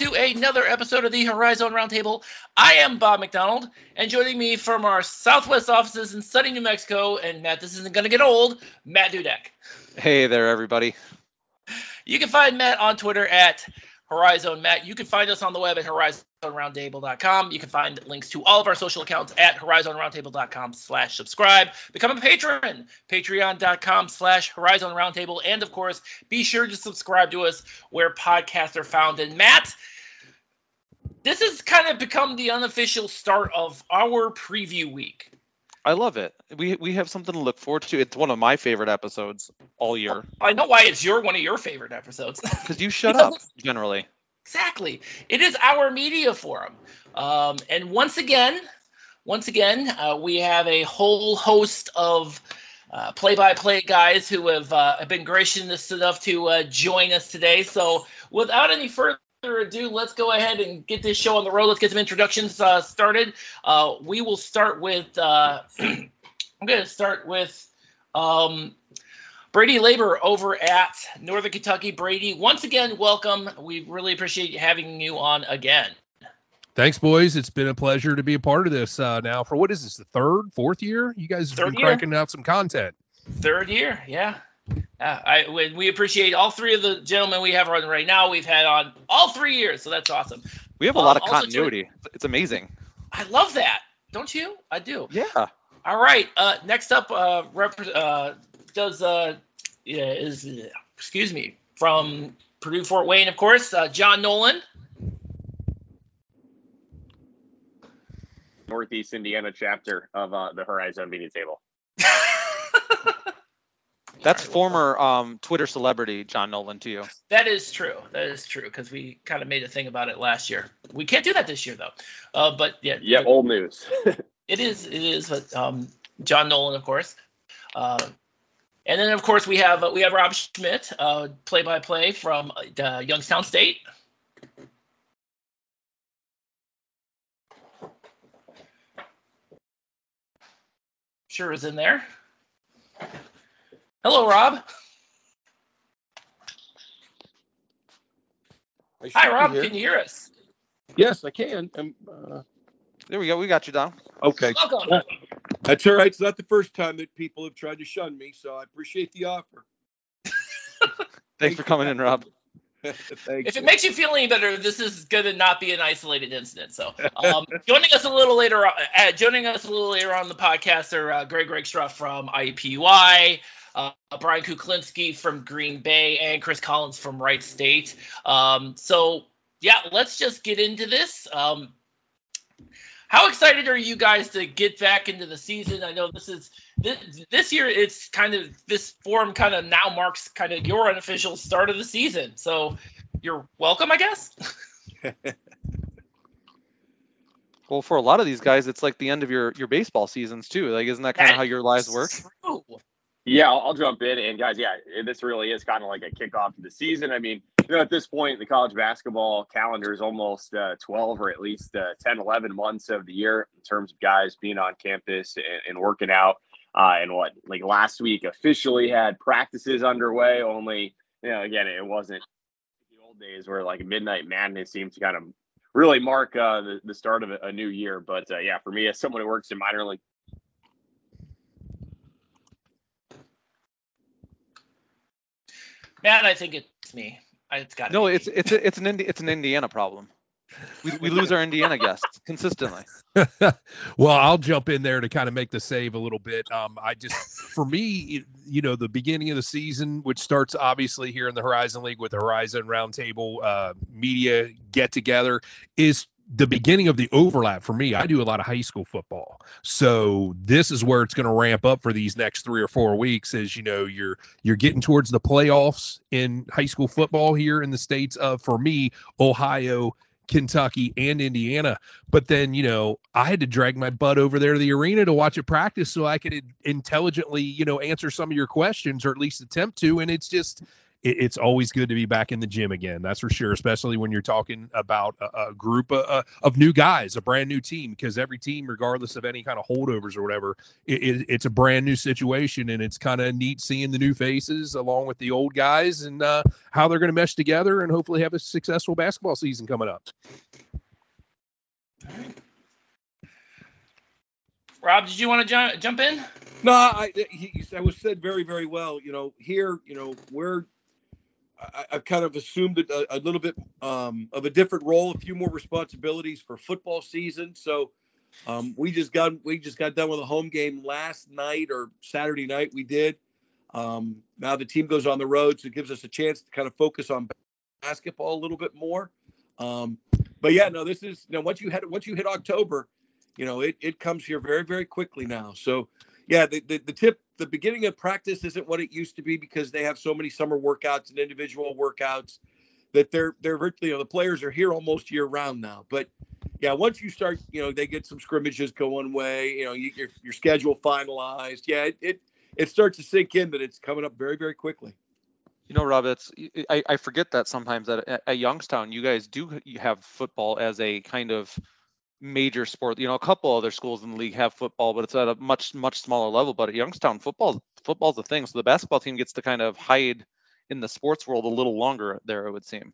Welcome once again to another episode of the Horizon Roundtable. I am Bob McDonald, and joining me from our Southwest offices in sunny New Mexico, and Matt, this isn't going to get old, Matt Dudek. Hey there, everybody. You can find Matt on Twitter at Horizon Matt. You can find us on the web at horizonroundtable.com. You can find links to all of our social accounts at horizonroundtable.com slash subscribe. Become a patron, patreon.com slash horizonroundtable. And of course, be sure to subscribe to us where podcasts are found. And Matt, this has kind of become the unofficial start of our preview week. I love it. We we have something to look forward to. It's one of my favorite episodes all year. I know why it's your one of your favorite episodes. Because you shut up generally. Exactly. It is our media forum, um, and once again, once again, uh, we have a whole host of uh, play-by-play guys who have, uh, have been gracious enough to uh, join us today. So, without any further ado, let's go ahead and get this show on the road. Let's get some introductions uh, started. Uh, we will start with. Uh, I'm going to start with um, Brady Laber over at Northern Kentucky. Brady, once again, welcome. We really appreciate having you on again. Thanks, boys. It's been a pleasure to be a part of this uh, now. For what is this, the third, fourth year? You guys have Third been year. cranking out some content. Third year, yeah. Uh, I we, we appreciate all three of the gentlemen we have on right now. We've had on all three years, so that's awesome. We have a Uh, lot of also continuity. It's amazing. I love that, don't you? I do. Yeah. All right. Uh, next up, uh, rep- uh, does uh, yeah, is uh, excuse me from Purdue Fort Wayne, of course. Uh, John Nolan. Northeast Indiana chapter of uh, the Horizon Media Table. That's former um, Twitter celebrity John Nolan to you. That is true. That is true because we kind of made a thing about it last year. We can't do that this year though. Uh, but yeah, Yeah, but old news. it is. It is. But um, John Nolan, of course. Uh, and then of course we have we have Rob Schmidt, uh, play-by-play from uh, Youngstown State. Sure is in there. Hello, Rob. Hi, Rob. Can you hear us? Yes, I can. Um, uh, There we go. We got you down. okay. Welcome. That's all right. It's not the first time that people have tried to shun me, so I appreciate the offer. Thanks for coming in, Rob. Thanks. If it makes you feel any better, this is going to not be an isolated incident. So, um, joining us a little later, on, uh, joining us a little later on the podcast are uh, Greg Rakestraw from IUPUI, uh, Brian Kuklinski from Green Bay, and Chris Collins from Wright State. Um, so, yeah, let's just get into this. Um, how excited are you guys to get back into the season? I know this is this, this year. It's kind of this form kind of now marks kind of your unofficial start of the season. So you're welcome, I guess. Well, for a lot of these guys, it's like the end of your your baseball seasons too. Like, isn't that kind of how your lives work? True. Yeah, I'll, I'll jump in. And guys, yeah, this really is kind of like a kickoff to the season. I mean, you know, at this point, the college basketball calendar is almost uh, 12 or at least uh, 10, 11 months of the year in terms of guys being on campus and, and working out. Uh, and what, like last week, officially had practices underway. Only, you know, again, it wasn't the old days where like midnight madness seemed to kind of really mark uh, the, the start of a, a new year. But uh, yeah, for me, as someone who works in minor league Man, I think it's me. It's got No, it's it's a, it's an Indi- it's an Indiana problem. We, we lose our Indiana guests consistently. well, I'll jump in there to kind of make the save a little bit. Um, I just, for me, you know, the beginning of the season, which starts obviously here in the Horizon League with the Horizon Roundtable uh, media get together, is the beginning of the overlap for me. I do a lot of high school football, so this is where it's going to ramp up for these next three or four weeks. As you know, you're you're getting towards the playoffs in high school football here in the states of, for me, Ohio. Kentucky and Indiana. But then, you know, I had to drag my butt over there to the arena to watch it practice so I could intelligently, you know, answer some of your questions or at least attempt to. And it's just, it, it's always good to be back in the gym again. That's for sure, especially when you're talking about a, a group of, uh, of, new guys, a brand new team, because every team, regardless of any kind of holdovers or whatever, it, it, it's a brand new situation, and it's kind of neat seeing the new faces along with the old guys and uh, how they're going to mesh together and hopefully have a successful basketball season coming up. Rob, did you want to jump jump in? No, I he, I was said very very well. You know, here, you know, we're I, have kind of assumed a, a little bit um, of a different role, a few more responsibilities for football season. So um, we just got we just got done with a home game last night or Saturday night. We did. Um, now the team goes on the road, so it gives us a chance to kind of focus on basketball a little bit more. Um, but yeah, no, this is you know once you hit once you hit October, you know it, it comes here very very quickly now. So yeah, the, the, the tip the beginning of practice isn't what it used to be because they have so many summer workouts and individual workouts that they're they're virtually you know the players are here almost year round now. But yeah, once you start, you know, they get some scrimmages going way, you know, you, your your schedule finalized. Yeah, it, it it starts to sink in that it's coming up very very quickly. You know, Rob, it's I, I forget that sometimes that at, at Youngstown you guys do have football as a kind of major sport. You know, a couple other schools in the league have football, but it's at a much much smaller level. But at Youngstown, football football's a thing. So the basketball team gets to kind of hide in the sports world a little longer there. It would seem.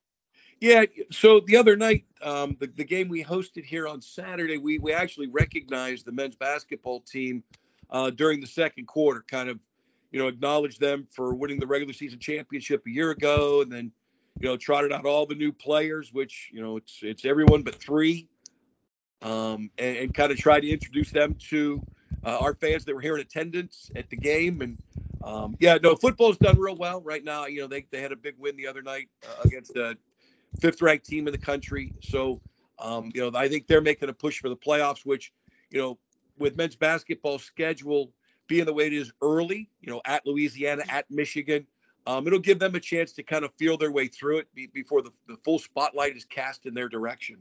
Yeah. So the other night, um, the, the game we hosted here on Saturday, we we actually recognized the men's basketball team uh, during the second quarter. Kind of you know, acknowledge them for winning the regular season championship a year ago, and then, you know, trotted out all the new players, which you know, it's it's everyone but three, um, and, and kind of try to introduce them to uh, our fans that were here in attendance at the game. And um, yeah, no, football's done real well right now. You know, they they had a big win the other night uh, against a fifth-ranked team in the country. So, um, you know, I think they're making a push for the playoffs, which, you know, with men's basketball schedule being the way it is early, you know, at Louisiana, at Michigan. Um, it'll give them a chance to kind of feel their way through it be, before the, the full spotlight is cast in their direction.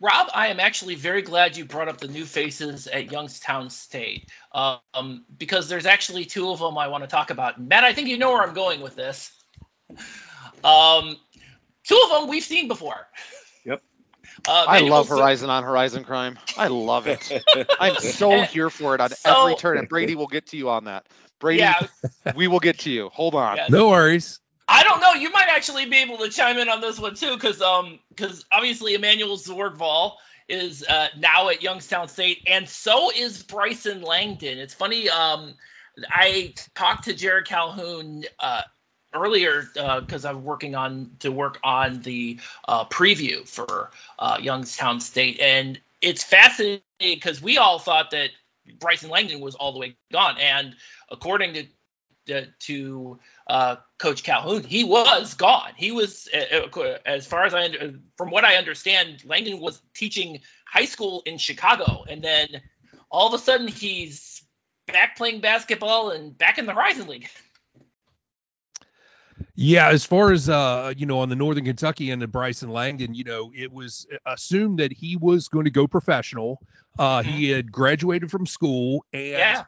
Rob, I am actually very glad you brought up the new faces at Youngstown State um, because there's actually two of them I want to talk about. Matt, I think you know where I'm going with this. Um, two of them we've seen before. Uh, I love Horizon on Horizon Crime. I love it. I'm so here for it on so, every turn, and Brady will get to you on that. Brady, yeah. we will get to you. Hold on. Yeah. No worries. I don't know. You might actually be able to chime in on this one too, because um, because obviously Emmanuel Zorgval is uh, now at Youngstown State, and so is Bryson Langdon. It's funny. Um, I talked to Jerrod Calhoun uh, earlier because uh, I'm working on to work on the uh, preview for uh, Youngstown State, and it's fascinating because we all thought that Bryson Langdon was all the way gone, and according to to, to uh, Coach Calhoun, he was gone. He was, as far as I from what I understand, Langdon was teaching high school in Chicago, and then all of a sudden he's back playing basketball and back in the Horizon League. Yeah, as far as uh, you know, on the Northern Kentucky end of Bryson Langdon, you know, it was assumed that he was going to go professional. Uh, he mm-hmm. had graduated from school, and yeah.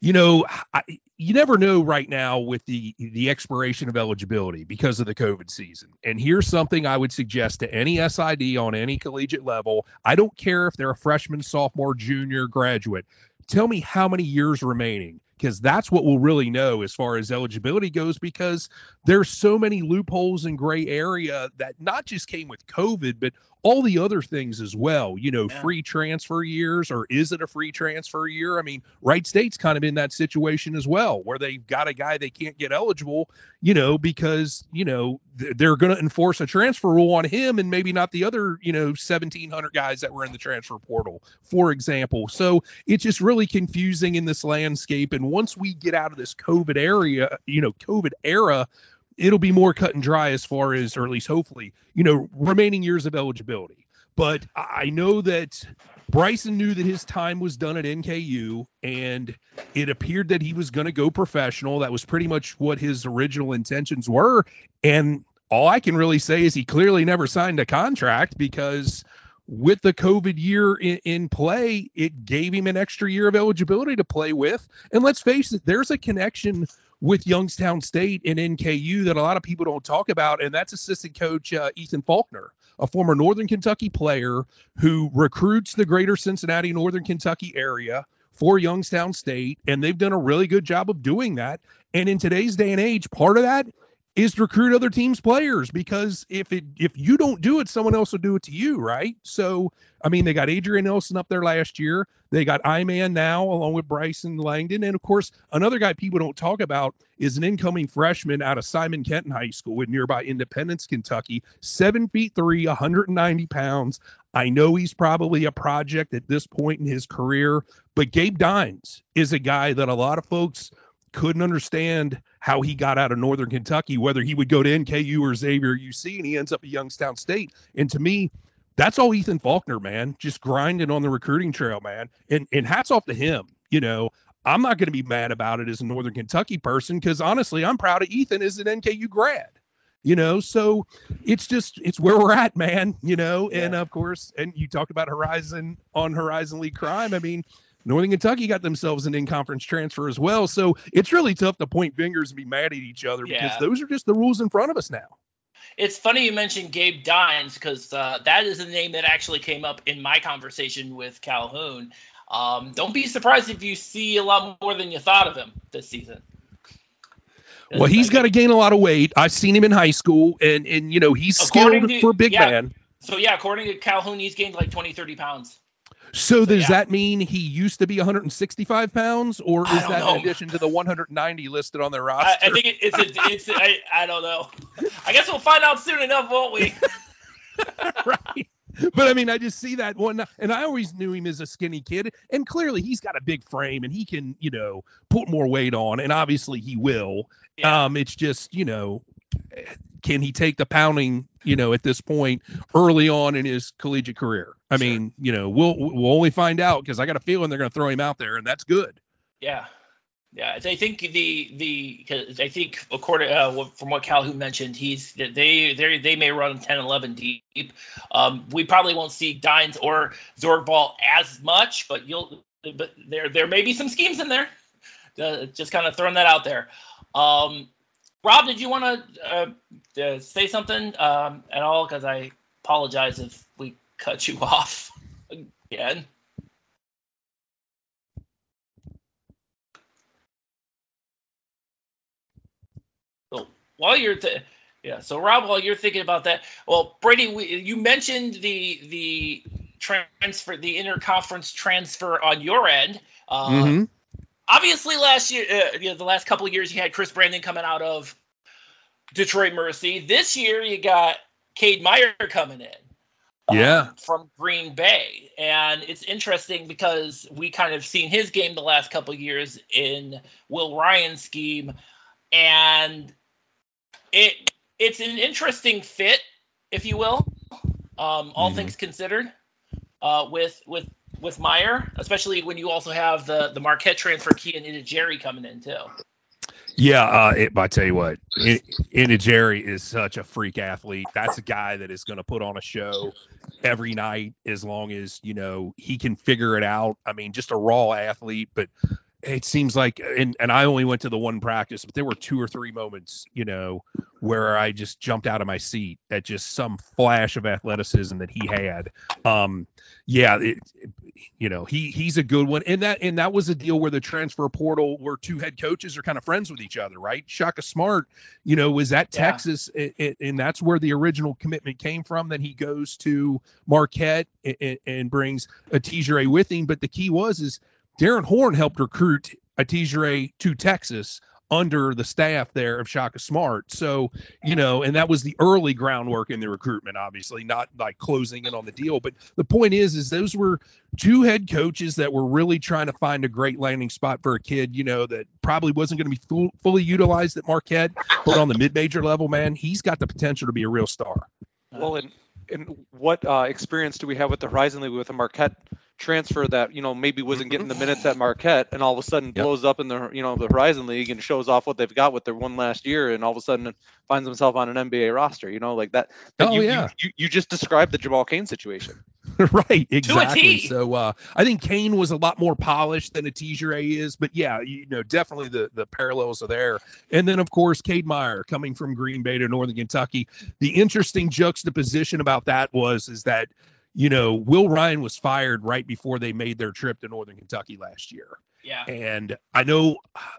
you know, I, you never know right now with the the expiration of eligibility because of the COVID season. And here's something I would suggest to any SID on any collegiate level. I don't care if they're a freshman, sophomore, junior, graduate. Tell me how many years remaining because that's what we'll really know as far as eligibility goes because there's so many loopholes and gray area that not just came with covid but all the other things as well you know yeah. free transfer years or is it a free transfer year i mean Wright State's kind of in that situation as well where they've got a guy they can't get eligible you know because you know they're going to enforce a transfer rule on him and maybe not the other you know 1700 guys that were in the transfer portal for example so it's just really confusing in this landscape and once we get out of this covid area you know covid era it'll be more cut and dry as far as, or at least hopefully, you know, remaining years of eligibility. But I know that Bryson knew that his time was done at NKU, and it appeared that he was going to go professional. That was pretty much what his original intentions were. And all I can really say is he clearly never signed a contract because with the COVID year in, in, play, it gave him an extra year of eligibility to play with. And let's face it, there's a connection with Youngstown State and NKU that a lot of people don't talk about, and that's assistant coach uh, Ethan Faulkner, a former Northern Kentucky player who recruits the greater Cincinnati, Northern Kentucky area for Youngstown State, and they've done a really good job of doing that. And in today's day and age, part of that is to recruit other teams players because if it if you don't do it someone else will do it to you right? So i mean they got adrian nelson up there last year. They got iman now along with bryson langdon. And of course another guy people don't talk about is an incoming freshman out of simon kenton high school in nearby independence kentucky. Seven feet three 190 pounds. I know he's probably a project at this point in his career but gabe dynes is a guy that a lot of folks couldn't understand how he got out of Northern Kentucky, whether he would go to NKU or Xavier UC, and he ends up at Youngstown State. And to me, that's all Ethan Faulkner, man, just grinding on the recruiting trail, man. And and hats off to him. You know, I'm not going to be mad about it as a Northern Kentucky person because honestly, I'm proud of Ethan as an NKU grad. You know, so it's just it's where we're at, man. You know, yeah. and of course, and you talked about Horizon on Horizon League Crime. I mean, Northern Kentucky got themselves an in-conference transfer as well. So it's really tough to point fingers and be mad at each other yeah. because those are just the rules in front of us now. It's funny you mentioned Gabe Dynes because uh, that is a name that actually came up in my conversation with Calhoun. Um, don't be surprised if you see a lot more than you thought of him this season. Well, he's got to gain a lot of weight. I've seen him in high school, and and you know he's according skilled to, for big yeah, man. So yeah, according to Calhoun, he's gained like 20, 30 pounds. So, so does yeah. that mean he used to be 165 pounds, or is that know. in addition to the 190 listed on their roster? I, I think it's a, it's a, I, I don't know. I guess we'll find out soon enough, won't we? right. But I mean, I just see that one, and I always knew him as a skinny kid, and clearly he's got a big frame and he can, you know, put more weight on, and obviously he will. Yeah. Um, it's just, you know, can he take the pounding you know at this point early on in his collegiate career. I sure. mean you know we'll we'll only find out because i got a feeling they're going to throw him out there and that's good. Yeah. Yeah i think the the i think according uh, from what calhoun mentioned he's they they they may run 10 11 deep. Um, we probably won't see dynes or zorgball as much but you'll but there there may be some schemes in there. Uh, just kind of throwing that out there. Um, Rob, did you want to uh, uh, say something um, at all? Because I apologize if we cut you off again. So while you're th- yeah, so Rob, while you're thinking about that, well, Brady, we, you mentioned the the transfer, the interconference transfer on your end. Uh, mm-hmm obviously last year, uh, you know, the last couple of years, you had Chris Brandon coming out of Detroit Mercy. This year, you got Cade Meyer coming in. Um, yeah. from Green Bay. And it's interesting because we kind of seen his game the last couple of years in Will Ryan's scheme. And it it's an interesting fit, if you will, um, all mm-hmm. things considered, uh, with with with Meyer, especially when you also have the the Marquette transfer key Keeyan Itejere coming in too. Yeah, uh, it, I tell you what, Jerry is such a freak athlete. That's a guy that is going to put on a show every night as long as you know he can figure it out. I mean, just a raw athlete, but it seems like and, and i only went to the one practice but there were two or three moments you know where i just jumped out of my seat at just some flash of athleticism that he had. Um yeah it, you know he he's a good one. And that and that was a deal where the transfer portal where two head coaches are kind of friends with each other right? Shaka smart you know was at yeah. texas and, and, that's where the original commitment came from. Then he goes to marquette and, and brings a with him. But the key was is Darrin Horn helped recruit Itejere to Texas under the staff there of Shaka Smart. So, you know, and that was the early groundwork in the recruitment, obviously, not like closing in on the deal. But the point is, is those were two head coaches that were really trying to find a great landing spot for a kid, you know, that probably wasn't going to be full, fully utilized at Marquette, but on the mid-major level, man, he's got the potential to be a real star. Well, and and what uh, experience do we have with the Horizon League with a Marquette transfer that you know maybe wasn't getting the minutes at Marquette and all of a sudden yep. blows up in the you know the Horizon League and shows off what they've got with their one last year and all of a sudden finds himself on an NBA roster. You know, like that. that oh you, yeah. You, you, you just described the Jamal Cain situation. right, exactly. So uh, I think Cain was a lot more polished than a Ray is, but yeah, you know, definitely the the parallels are there. And then of course, Cade Meyer coming from Green Bay to Northern Kentucky. The interesting juxtaposition about that was is that you know Will Ryan was fired right before they made their trip to Northern Kentucky last year. Yeah. And I know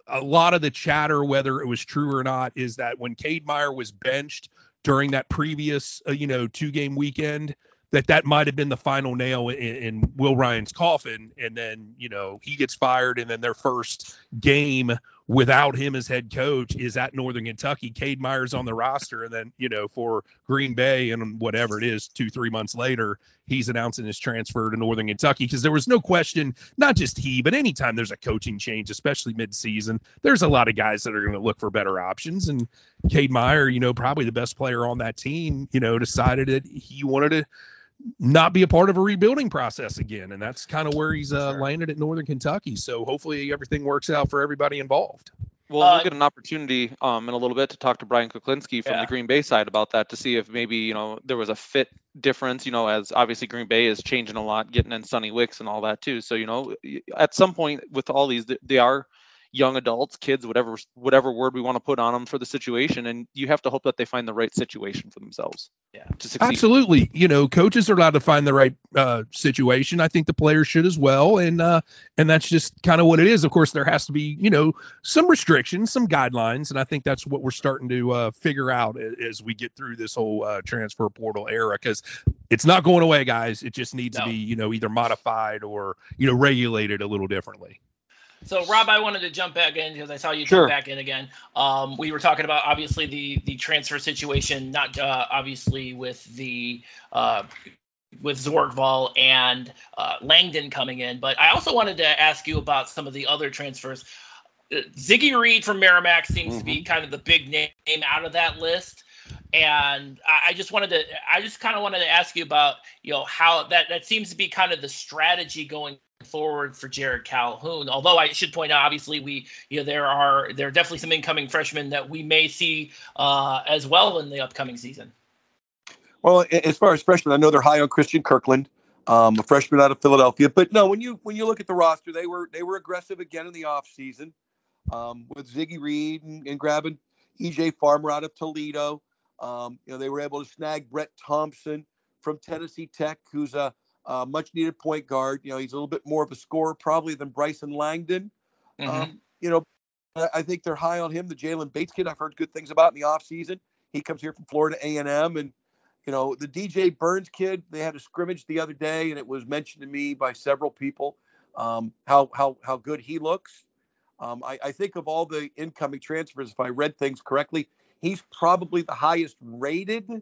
a lot of the chatter, whether it was true or not, is that when Cade Meyer was benched during that previous, uh, you know, two game weekend, that that might have been the final nail in, in, Will Ryan's coffin. And then, you know, he gets fired, and then their first game without him as head coach is at Northern Kentucky. Cade Meyer's on the roster, and then, you know, for Green Bay and whatever it is, two, three months later, he's announcing his transfer to Northern Kentucky because there was no question, not just he, but anytime there's a coaching change, especially midseason, there's a lot of guys that are going to look for better options. And Cade Meyer, you know, probably the best player on that team, you know, decided that he wanted to not be a part of a rebuilding process again. And that's kind of where he's uh, sure. landed at Northern Kentucky. So hopefully everything works out for everybody involved. Well, uh, we'll get an opportunity um, in a little bit to talk to Brian Kuklinski from yeah. the Green Bay side about that to see if maybe you know there was a fit difference. You know, as obviously Green Bay is changing a lot, getting in Sonny Wicks and all that too. So you know, at some point with all these, they are young adults, kids, whatever whatever word we want to put on them for the situation, and you have to hope that they find the right situation for themselves. Yeah, to succeed. Absolutely. You know, coaches are allowed to find the right uh, situation. I think the players should as well, and uh, and that's just kind of what it is. Of course, there has to be you know some restrictions, some guidelines, and I think that's what we're starting to uh, figure out as we get through this whole uh, transfer portal era because it's not going away, guys. It just needs no. to be you know either modified or you know regulated a little differently. So Rob, I wanted to jump back in because I saw you sure. jump back in again. Um, we were talking about obviously the the transfer situation, not uh, obviously with the uh, with Zorgval and uh, Langdon coming in, but I also wanted to ask you about some of the other transfers. Uh, Ziggy Reed from Merrimack seems mm-hmm. to be mm-hmm. kind of the big name out of that list and I just wanted to I just kind of wanted to ask you about you know how that that seems to be kind of the strategy going forward for Jerrod Calhoun. Although I should point out, obviously, we you know there are there are definitely some incoming freshmen that we may see uh, as well in the upcoming season. Well, as far as freshmen, I know they're high on Christian Kirkland, um, a freshman out of Philadelphia. But no, when you when you look at the roster, they were they were aggressive again in the offseason um, with Ziggy Reed and, and grabbing EJ Farmer out of Toledo. Um, you know, they were able to snag Brett Thompson from Tennessee Tech, who's a uh, much needed point guard. You know, he's a little bit more of a scorer probably than Bryson Langdon. Mm-hmm. Um, you know, I think they're high on him. The Jalen Bates kid, I've heard good things about in the offseason. He comes here from Florida A&M, and you know the DJ Burns kid. They had a scrimmage the other day, and it was mentioned to me by several people um, how how how good he looks. Um, I, I think of all the incoming transfers, if I read things correctly, he's probably the highest rated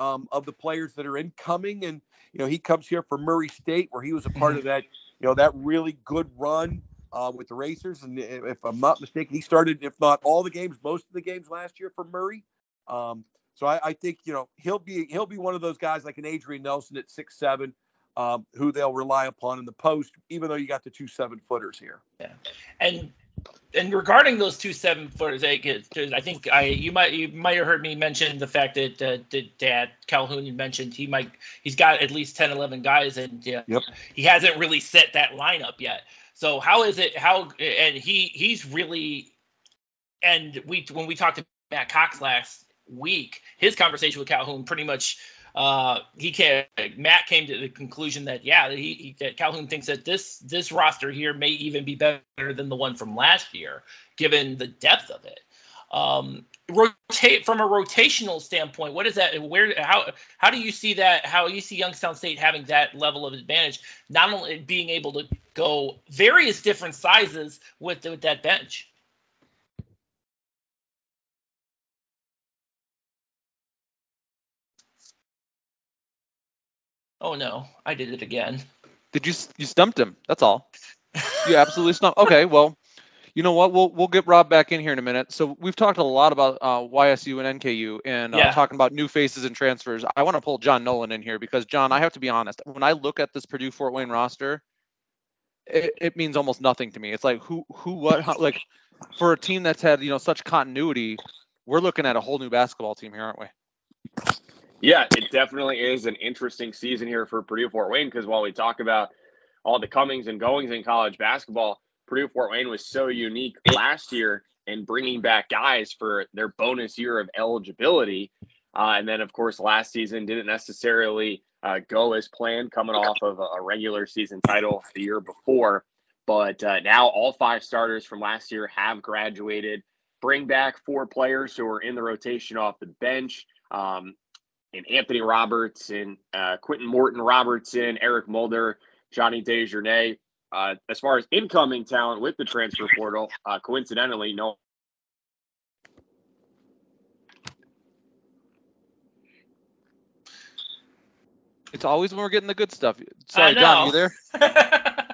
um, of the players that are incoming. And you know, he comes here from Murray State, where he was a part of mm-hmm. that, you know, that really good run uh, with the Racers. And if I'm not mistaken, he started, if not all the games, most of the games last year for Murray. Um, so I, I, think you know he'll be he'll be one of those guys like an Adrian Nelson at six seven, um, who they'll rely upon in the post, even though you got the two seven footers here. Yeah, and and regarding those two seven footers, I think I you might you might have heard me mention the fact that uh, that, that Calhoun mentioned he might he's got at least 10, 11 guys, and uh, yep. he hasn't really set that lineup yet. So how is it? How and he he's really and we when we talked to Matt Cox last week, his conversation with Calhoun pretty much uh, he came, Matt came to the conclusion that yeah, he, he, that Calhoun thinks that this this roster here may even be better than the one from last year, given the depth of it. Um, rotate from a rotational standpoint. What is that? Where how how do you see that? How you see Youngstown State having that level of advantage? Not only being able to go various different sizes with, with that bench. Oh no, I did it again. Did you you stumped him? That's all. You absolutely stumped. Okay, well, you know what? We'll we'll get Rob back in here in a minute. So we've talked a lot about uh, YSU and NKU and uh, yeah. talking about new faces and transfers. I want to pull John Nolan in here because John, I have to be honest. When I look at this Purdue Fort Wayne roster, it, it means almost nothing to me. It's like who who what how, like for a team that's had you know such continuity, we're looking at a whole new basketball team here, aren't we? Yeah, it definitely is an interesting season here for Purdue Fort Wayne because while we talk about all the comings and goings in college basketball, Purdue Fort Wayne was so unique last year in bringing back guys for their bonus year of eligibility. Uh, and then, of course, last season didn't necessarily uh, go as planned, coming off of a, a, regular season title the year before. But uh, now all five starters from last year have graduated. Bring back four players who are in the rotation off the bench. Um, and Anthony Roberts and uh, Quentin Morton Robertson, Eric Mulder, Johnny Desjardins. Uh, as far as incoming talent with the transfer portal, uh, coincidentally, no. It's always when we're getting the good stuff. Sorry, John, you there?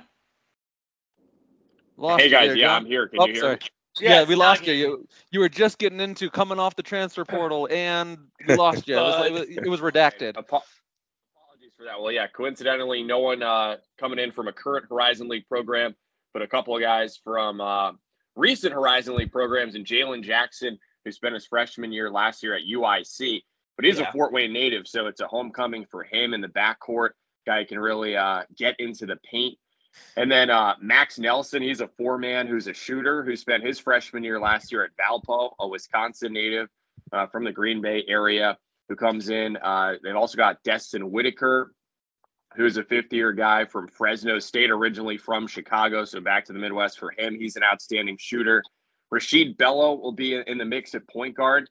Lost hey guys, there, yeah, John. I'm here. Can oh, you hear sorry. me? Yeah, we lost you. you. You were just getting into coming off the transfer portal, and we lost you. It was, was, it was redacted. Apologies for that. Well, yeah, coincidentally, no one uh, coming in from a current Horizon League program, but a couple of guys from uh, recent Horizon League programs, and Jalen Jackson, who spent his freshman year last year at UIC. But he's yeah. a Fort Wayne native, so it's a homecoming for him in the backcourt. Guy can really uh, get into the paint and then uh, Max Nelson, he's a four man who's a shooter who spent his freshman year last year at Valpo, a Wisconsin native uh, from the Green Bay area who comes in. Uh, they've also got Destin Whitaker, who's a fifth year guy from Fresno State, originally from Chicago. So back to the Midwest for him. He's an outstanding shooter. Rasheed Bello will be in the mix at point guard.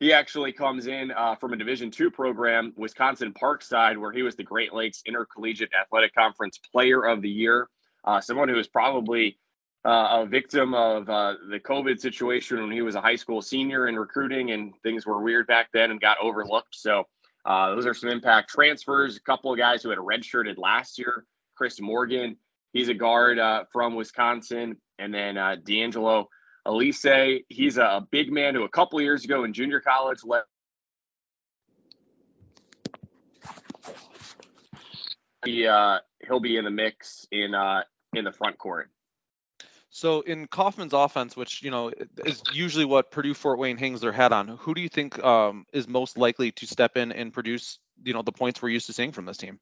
He actually comes in uh, from a Division two program, Wisconsin Parkside, where he was the Great Lakes Intercollegiate Athletic Conference Player of the Year. Uh, someone who was probably uh, a victim of uh, the COVID situation when he was a high school senior in recruiting, and things were weird back then and got overlooked. So uh, those are some impact transfers. A couple of guys who had redshirted last year. Chris Morgan, he's a guard uh, from Wisconsin, and then D'Angelo Elise, he's a big man who a couple years ago in junior college led. He uh, he'll be in the mix in uh, in the front court. So in Coffman's offense, which you know is usually what Purdue Fort Wayne hangs their hat on, who do you think um, is most likely to step in and produce you know the points we're used to seeing from this team?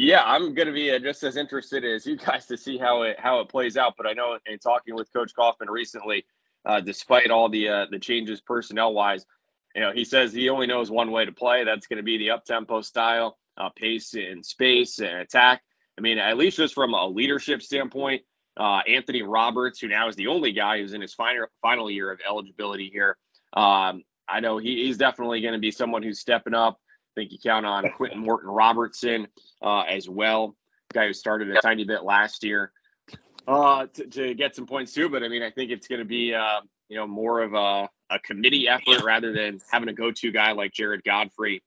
Yeah, I'm going to be uh, just as interested as you guys to see how it how it plays out. But I know in talking with Coach Coffman recently, uh, despite all the uh, the changes personnel wise, you know he says he only knows one way to play. That's going to be the up tempo style, uh, pace and space and attack. I mean, at least just from a leadership standpoint, uh, Anthony Roberts, who now is the only guy who's in his final final year of eligibility here. Um, I know he, he's definitely going to be someone who's stepping up think you count on Quentin Morton Robertson uh, as well, guy who started a tiny bit last year uh, to, to, get some points too. But I mean, I think it's going to be uh, you know more of a, a committee effort rather than having a go-to guy like Jarred Godfrey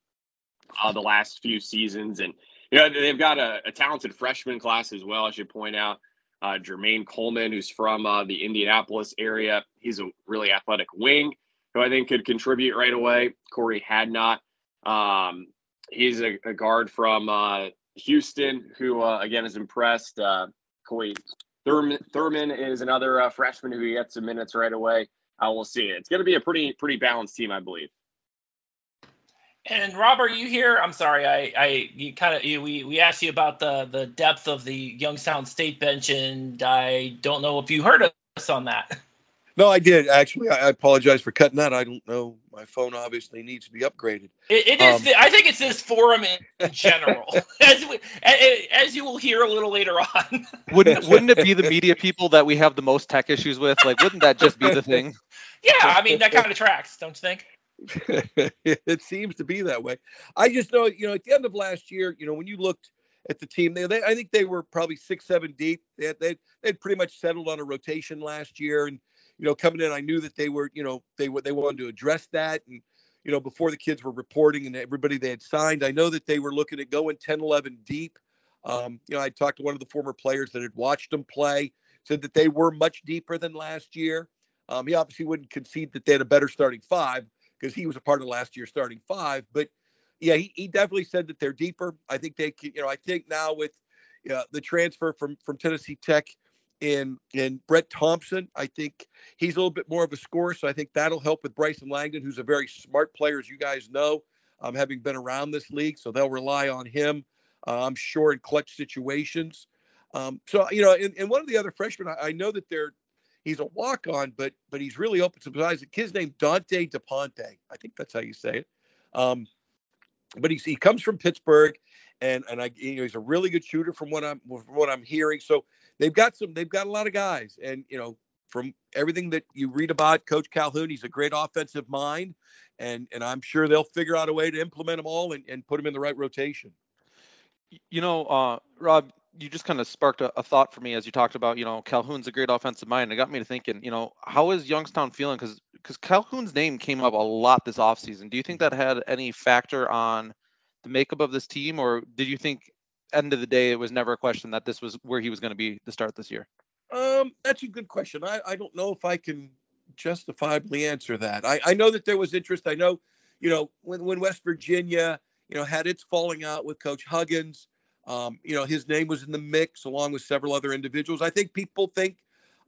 uh, the last few seasons. And you know they've got a, a talented freshman class as well. I should point out. Uh, Jermaine Coleman, who's from uh, the Indianapolis area, he's a really athletic wing who I think could contribute right away. Corey Hadnot, um, he's a, a, guard from uh, Houston who, uh, again, is impressed. Uh, Thurman, Thurman is another uh, freshman who gets some minutes right away. We'll see. It's going to be a pretty pretty balanced team, I believe. And Robert, you here? I'm sorry, I, I you kind of we we asked you about the the depth of the Youngstown State bench, and I don't know if you heard us on that. No, I did actually. I, I apologize for cutting that. I don't know. My phone obviously needs to be upgraded. it, it is. Um, the, I think it's this forum in, in general, as, we, as you will hear a little later on. wouldn't Wouldn't it be the media people that we have the most tech issues with? Like, wouldn't that just be the thing? Yeah, I mean that kind of tracks, don't you think? it seems to be that way. I just know, you know, at the end of last year, you know, when you looked at the team, they, they I think they were probably six, seven deep. They they they'd pretty much settled on a rotation last year, and you know, coming in, I knew that they were, you know, they were they wanted to address that. And, you know, before the kids were reporting and everybody they had signed, I know that they were looking at going 10, 11 deep. Um, you know, I talked to one of the former players that had watched them play, said that they were much deeper than last year. Um, he obviously wouldn't concede that they had a better starting five because he was a part of last year's starting five. But yeah, he, he definitely said that they're deeper. I think they, can, you know, I think now with uh, the transfer from from Tennessee Tech, in in Brett Thompson. I think he's a little bit more of a scorer, so I think that'll help with Bryson Langdon, who's a very smart player, as you guys know. um, having been around this league, so they'll rely on him. Uh, I'm sure in clutch situations. Um, so you know, and, and, one of the other freshmen, I, I know that they're he's a walk on, but but he's really open to size. The kid's named Dante DePonte. I think that's how you say it. Um, but he's, he comes from Pittsburgh, and and I you know he's a really good shooter from what I'm from what I'm hearing. So they've got some they've got a lot of guys, and you know from everything that you read about Coach Calhoun, he's a great offensive mind, and and I'm sure they'll figure out a way to implement them all and, and put them in the right rotation. You know, uh, Rob, you just kind of sparked a, a, thought for me as you talked about, you know, Calhoun's a great offensive mind. It got me to thinking, you know, how is Youngstown feeling? Because because Calhoun's name came up a lot this offseason. Do you think that had any factor on the makeup of this team, or did you think end of the day it was never a question that this was where he was going to be to start this year? Um, that's a good question. I, I don't know if I can justifiably answer that. I, I know that there was interest. I know, you know, when when West Virginia, you know, had its falling out with Coach Huggins, um, you know, his name was in the mix along with several other individuals. I think people think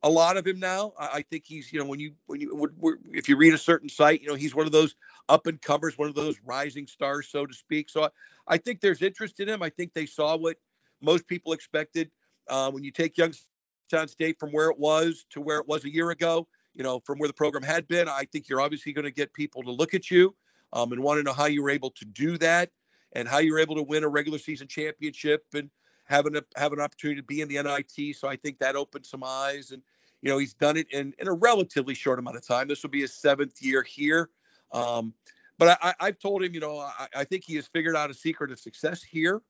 a lot of him now. I, I think he's, you know, when you when you if you read a certain site, you know, he's one of those up and comers, one of those rising stars, so to speak. So I, I think there's interest in him. I think they saw what most people expected. Uh, when you take Youngstown State from where it was to where it was a year ago, you know, from where the program had been, I think you're obviously going to get people to look at you um, and want to know how you were able to do that and how you're able to win a regular season championship and having a have an opportunity to be in the NIT. So I think that opened some eyes. And you know, he's done it in in a relatively short amount of time. This will be his seventh year here. Um, but I, I've told him, you know, I, I think he has figured out a secret of success here.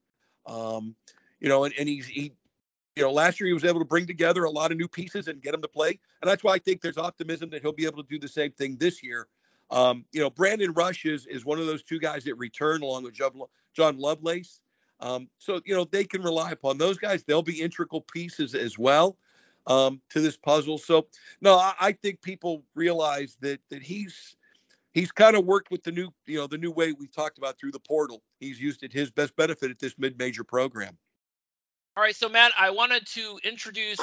Um, you know, and, and he's he you know, last year he was able to bring together a lot of new pieces and get them to play. And that's why I think there's optimism that he'll be able to do the same thing this year. Um, you know, Brandon Rush is is one of those two guys that return along with John Lovelace. Um, so you know they can rely upon those guys. They'll be integral pieces as well um, to this puzzle. So no, I, I, think people realize that that he's he's kind of worked with the new you know the new way we've talked about through the portal. He's used it his best benefit at this mid-major program. All right, so Matt, I wanted to introduce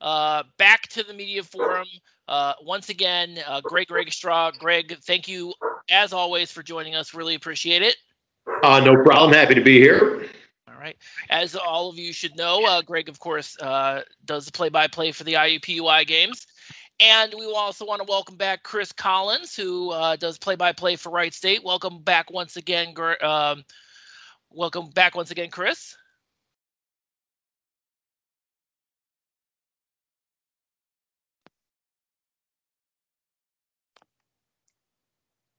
uh, back to the media forum uh, once again, uh, Greg Rakestraw. Greg, thank you as always for joining us. Really appreciate it. Uh, no problem. Happy to be here. All right. As all of you should know, uh, Greg, of course, uh, does the play-by-play for the IUPUI games. And we also want to welcome back Chris Collins, who uh, does play-by-play for Wright State. Welcome back once again. Um, welcome back once again, Chris.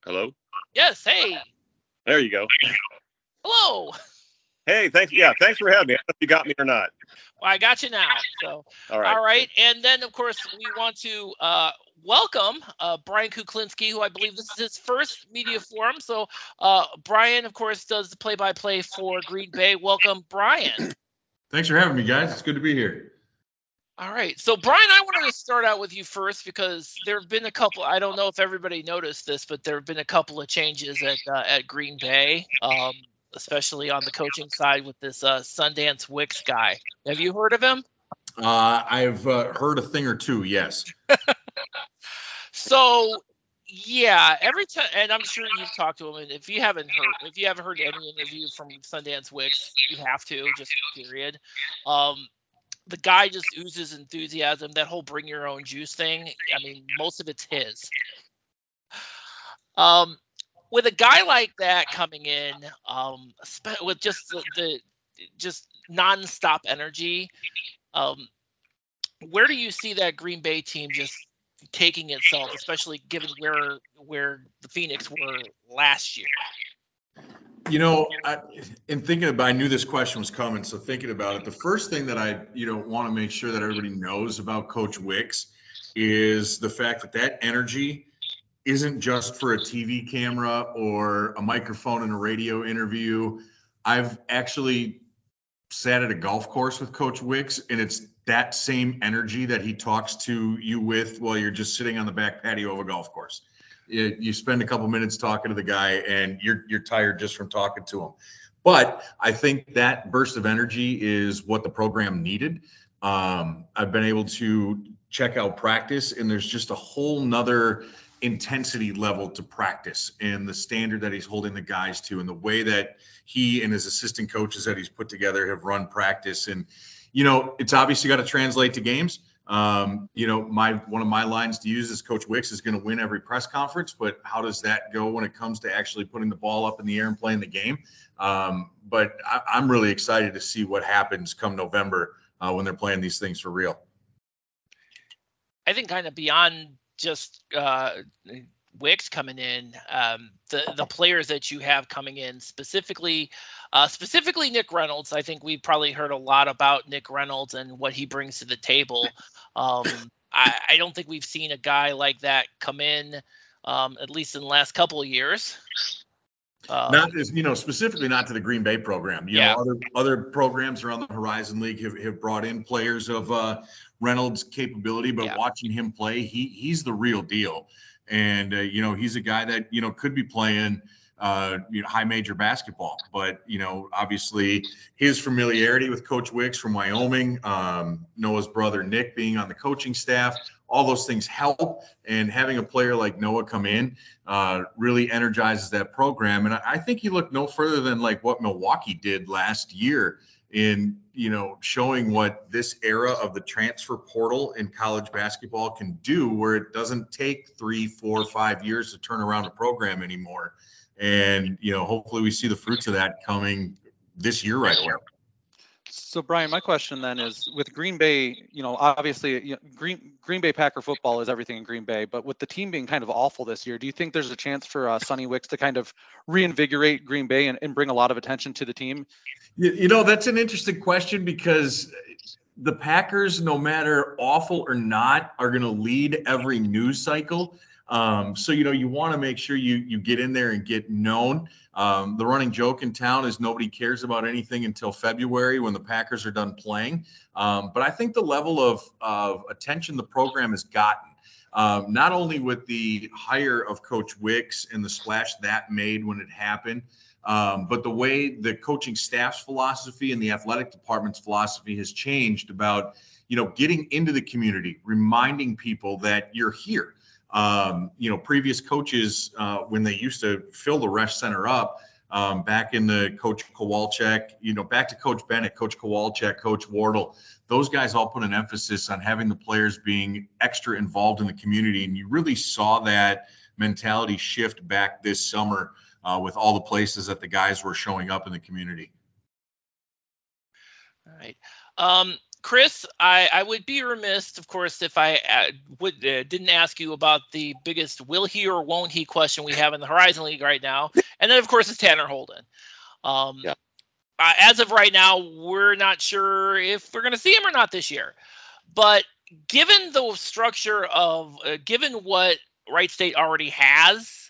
Hello? Yes, hey. There you go. Hello. Hey, thanks. Yeah, thanks for having me. I don't know if you got me or not. Well, I got you now. So, all right. All right. And then, of course, we want to uh, welcome uh, Brian Kuklinski, who I believe this is his first media forum. So, uh, Brian, of course, does the play by play for Green Bay. Welcome, Brian. Thanks for having me, guys. It's good to be here. All right. So, Brian, I wanted to start out with you first because there have been a couple. I don't know if everybody noticed this, but there have been a couple of changes at uh, at Green Bay, um, especially on the coaching side with this uh, Sundance Wicks guy. Have you heard of him? Uh, I've uh, heard a thing or two. Yes. so, yeah, every time, and I'm sure you've talked to him. And if you haven't heard, if you haven't heard any interview from Sundance Wicks, you have to. Just period. Um, the guy just oozes enthusiasm. That whole bring your own juice thing. I mean, most of it's his. Um, with a guy like that coming in, um, with just the, the just nonstop energy, um, where do you see that Green Bay team just taking itself, especially given where where the Phoenix were last year? You know, I, in thinking about, I knew this question was coming. So thinking about it, the first thing that I, you know, want to make sure that everybody knows about Coach Wicks is the fact that that energy isn't just for a TV camera or a microphone in a radio interview. I've actually sat at a golf course with Coach Wicks, and it's that same energy that he talks to you with while you're just sitting on the back patio of a golf course you, you spend a couple minutes talking to the guy and you're you're tired just from talking to him. But I think that burst of energy is what the program needed. Um, I've been able to check out practice, and there's just a whole nother intensity level to practice and the standard that he's holding the guys to and the way that he and his assistant coaches that he's put together have run practice. And you know it's obviously got to translate to games. Um, you know my one of my lines to use is coach wicks is going to win every press conference but how does that go when it comes to actually putting the ball up in the air and playing the game? Um, but I, i'm really excited to see what happens come november uh, when they're playing these things for real. I think kind of beyond just uh, Wicks coming in, um, the the players that you have coming in specifically, uh, specifically Nick Reynolds. I think we've probably heard a lot about Nick Reynolds and what he brings to the table. Um, I, I, don't think we've seen a guy like that come in, um, at least in the last couple of years. Um, not as you know, specifically not to the Green Bay program. You yeah. know, other other programs around the Horizon League have, have brought in players of uh, Reynolds' capability, but yeah. watching him play, he he's the real deal. And uh, you know, he's a guy that you know could be playing uh, you know, high major basketball. But you know, obviously his familiarity with Coach Wicks from Wyoming, um, Noah's brother Nick being on the coaching staff, all those things help. And having a player like Noah come in uh, really energizes that program. And I, I think you look no further than like what Milwaukee did last year in you know showing what this era of the transfer portal in college basketball can do where it doesn't take three four five years to turn around a program anymore and you know hopefully we see the fruits of that coming this year right away so Brian, my question then is with Green Bay, you know, obviously you know, Green Green Bay Packer football is everything in Green Bay, but with the team being kind of awful this year, do you think there's a chance for uh, Sonny Wicks to kind of reinvigorate Green Bay and, and bring a lot of attention to the team? You, you know, that's an interesting question because the Packers, no matter awful or not, are going to lead every news cycle. Um, so you know you want to make sure you you get in there and get known. Um, the running joke in town is nobody cares about anything until February when the Packers are done playing. Um, but I think the level of of attention the program has gotten. Um, not only with the hire of Coach Wicks and the splash that made when it happened, um, but the way the coaching staff's philosophy and the athletic department's philosophy has changed about, you know, getting into the community, reminding people that you're here. Um, you know, previous coaches uh, when they used to fill the Resch Center up um, back in the Coach Kowalczyk, you know, back to Coach Bennett, Coach Kowalczyk, Coach Wardle, those guys all put an emphasis on having the players being extra involved in the community, and you really saw that mentality shift back this summer uh, with all the places that the guys were showing up in the community. All right. Um, Chris, I, I would be remiss, of course, if I uh, would uh, didn't ask you about the biggest will he or won't he question we have in the Horizon League right now, and then of course it's Tanner Holden. Um, yeah. Uh, as of right now, we're not sure if we're going to see him or not this year. But given the structure of, uh, given what Wright State already has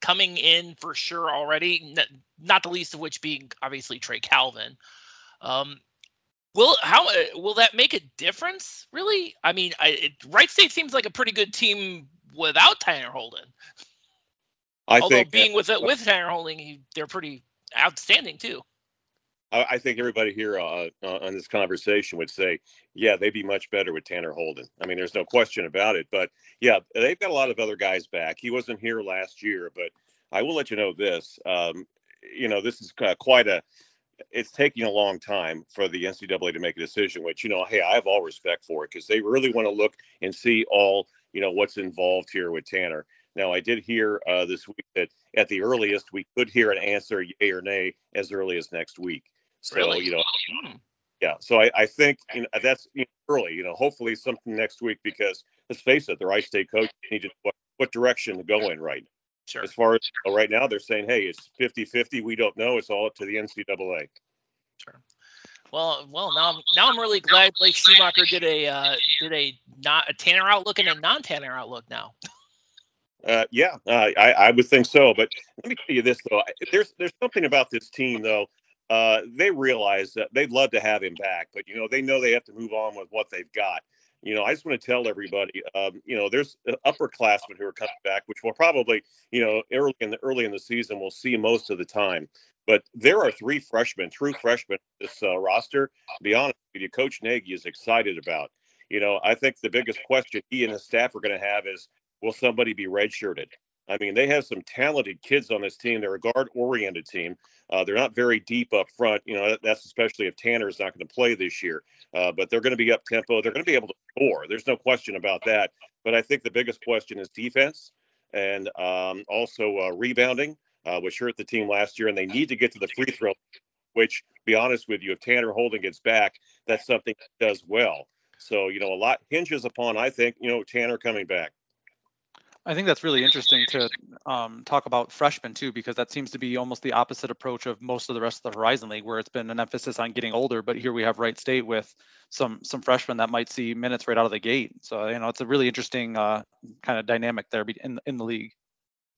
coming in for sure already, not, not the least of which being obviously Trey Calvin. Um, Will how uh, will that make a difference? Really? I mean, I, it, Wright State seems like a pretty good team without Tanner Holden. I Although think being with with Tanner Holden, he, they're pretty outstanding too. I, I think everybody here uh, uh, on this conversation would say, yeah, they'd be much better with Tanner Holden. I mean, there's no question about it. But yeah, they've got a lot of other guys back. He wasn't here last year, but I will let you know this. Um, you know, this is uh, quite a it's taking a long time for the NCAA to make a decision, which, you know, hey, I have all respect for it because they really want to look and see all, you know, what's involved here with Tanner. Now, I did hear uh, this week that at the earliest we could hear an answer, yay or nay, as early as next week. So, really? you know, hmm. yeah. So I, I think you know, that's you know, early. You know, hopefully something next week because let's face it, the Wright State coach need to what, what direction to go in right Sure. As far as you know, right now, they're saying, hey, it's 50 50. We don't know. It's all up to the NCAA. Sure. Well, well, now I'm now I'm really glad Blake Schumacher did a uh, did a not a Tanner outlook and a non Tanner outlook now. Uh, yeah, uh, I I would think so. But let me tell you this though, there's there's something about this team though. Uh, they realize that they'd love to have him back, but you know they know they have to move on with what they've got you know, I just want to tell everybody, um, you know, there's upperclassmen who are coming back, which will probably, you know, early in the early in the season, we'll see most of the time. But there are three freshmen, true freshmen, this uh, roster. To be honest with you, Coach Nagy is excited about. You know, I think the biggest question he and his staff are going to have is will somebody be redshirted? I mean, they have some talented kids on this team. They're a guard-oriented team. Uh, they're not very deep up front. You know, that's especially if Tanner is not going to play this year. Uh, but they're going to be up tempo. They're going to be able to score. There's no question about that. But I think the biggest question is defense and um, also uh, rebounding, uh, which hurt the team last year. And they need to get to the free throw, which, be honest with you, if Tanner Holden gets back, that's something he does well. So, you know, a lot hinges upon, I think, you know, Tanner coming back. I think that's really interesting to um, talk about freshmen too, because that seems to be almost the opposite approach of most of the rest of the Horizon League, where it's been an emphasis on getting older. But here we have Wright State with some some freshmen that might see minutes right out of the gate. So you know, it's a really interesting uh, kind of dynamic there in in the league.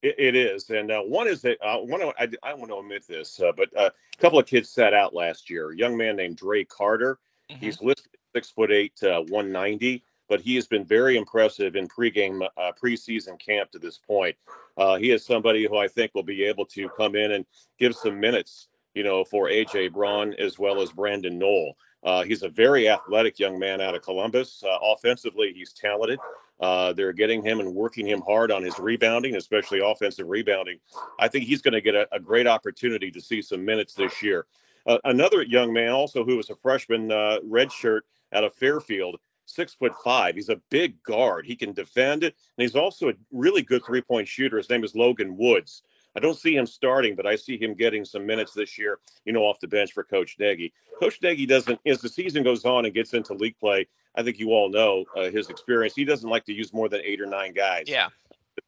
it, it is, and uh, one is that uh, one. I, I want to omit this, uh, but uh, a couple of kids sat out last year. A young man named Dre Carter. Mm-hmm. He's listed six foot eight, uh, 190 but he has been very impressive in pregame uh, preseason camp to this point. Uh, he is somebody who I think will be able to come in and give some minutes, you know, for AJ Braun as well as Brandon Noel. Uh, he's a very athletic young man out of Columbus. Uh, offensively, he's talented. Uh, they're getting him and working him hard on his rebounding, especially offensive rebounding. I think he's going to get a, a, great opportunity to see some minutes this year. Uh, another young man, also who was a freshman redshirt out of Fairfield, six foot five. He's a big guard. He can defend it, and he's also a really good three point shooter. His name is Logan Woods. I don't see him starting, but I see him getting some minutes this year, you know, off the bench for Coach Nagy. Coach Nagy doesn't, as the season goes on and gets into league play, I think you all know uh, his experience. He doesn't like to use more than eight or nine guys. Yeah.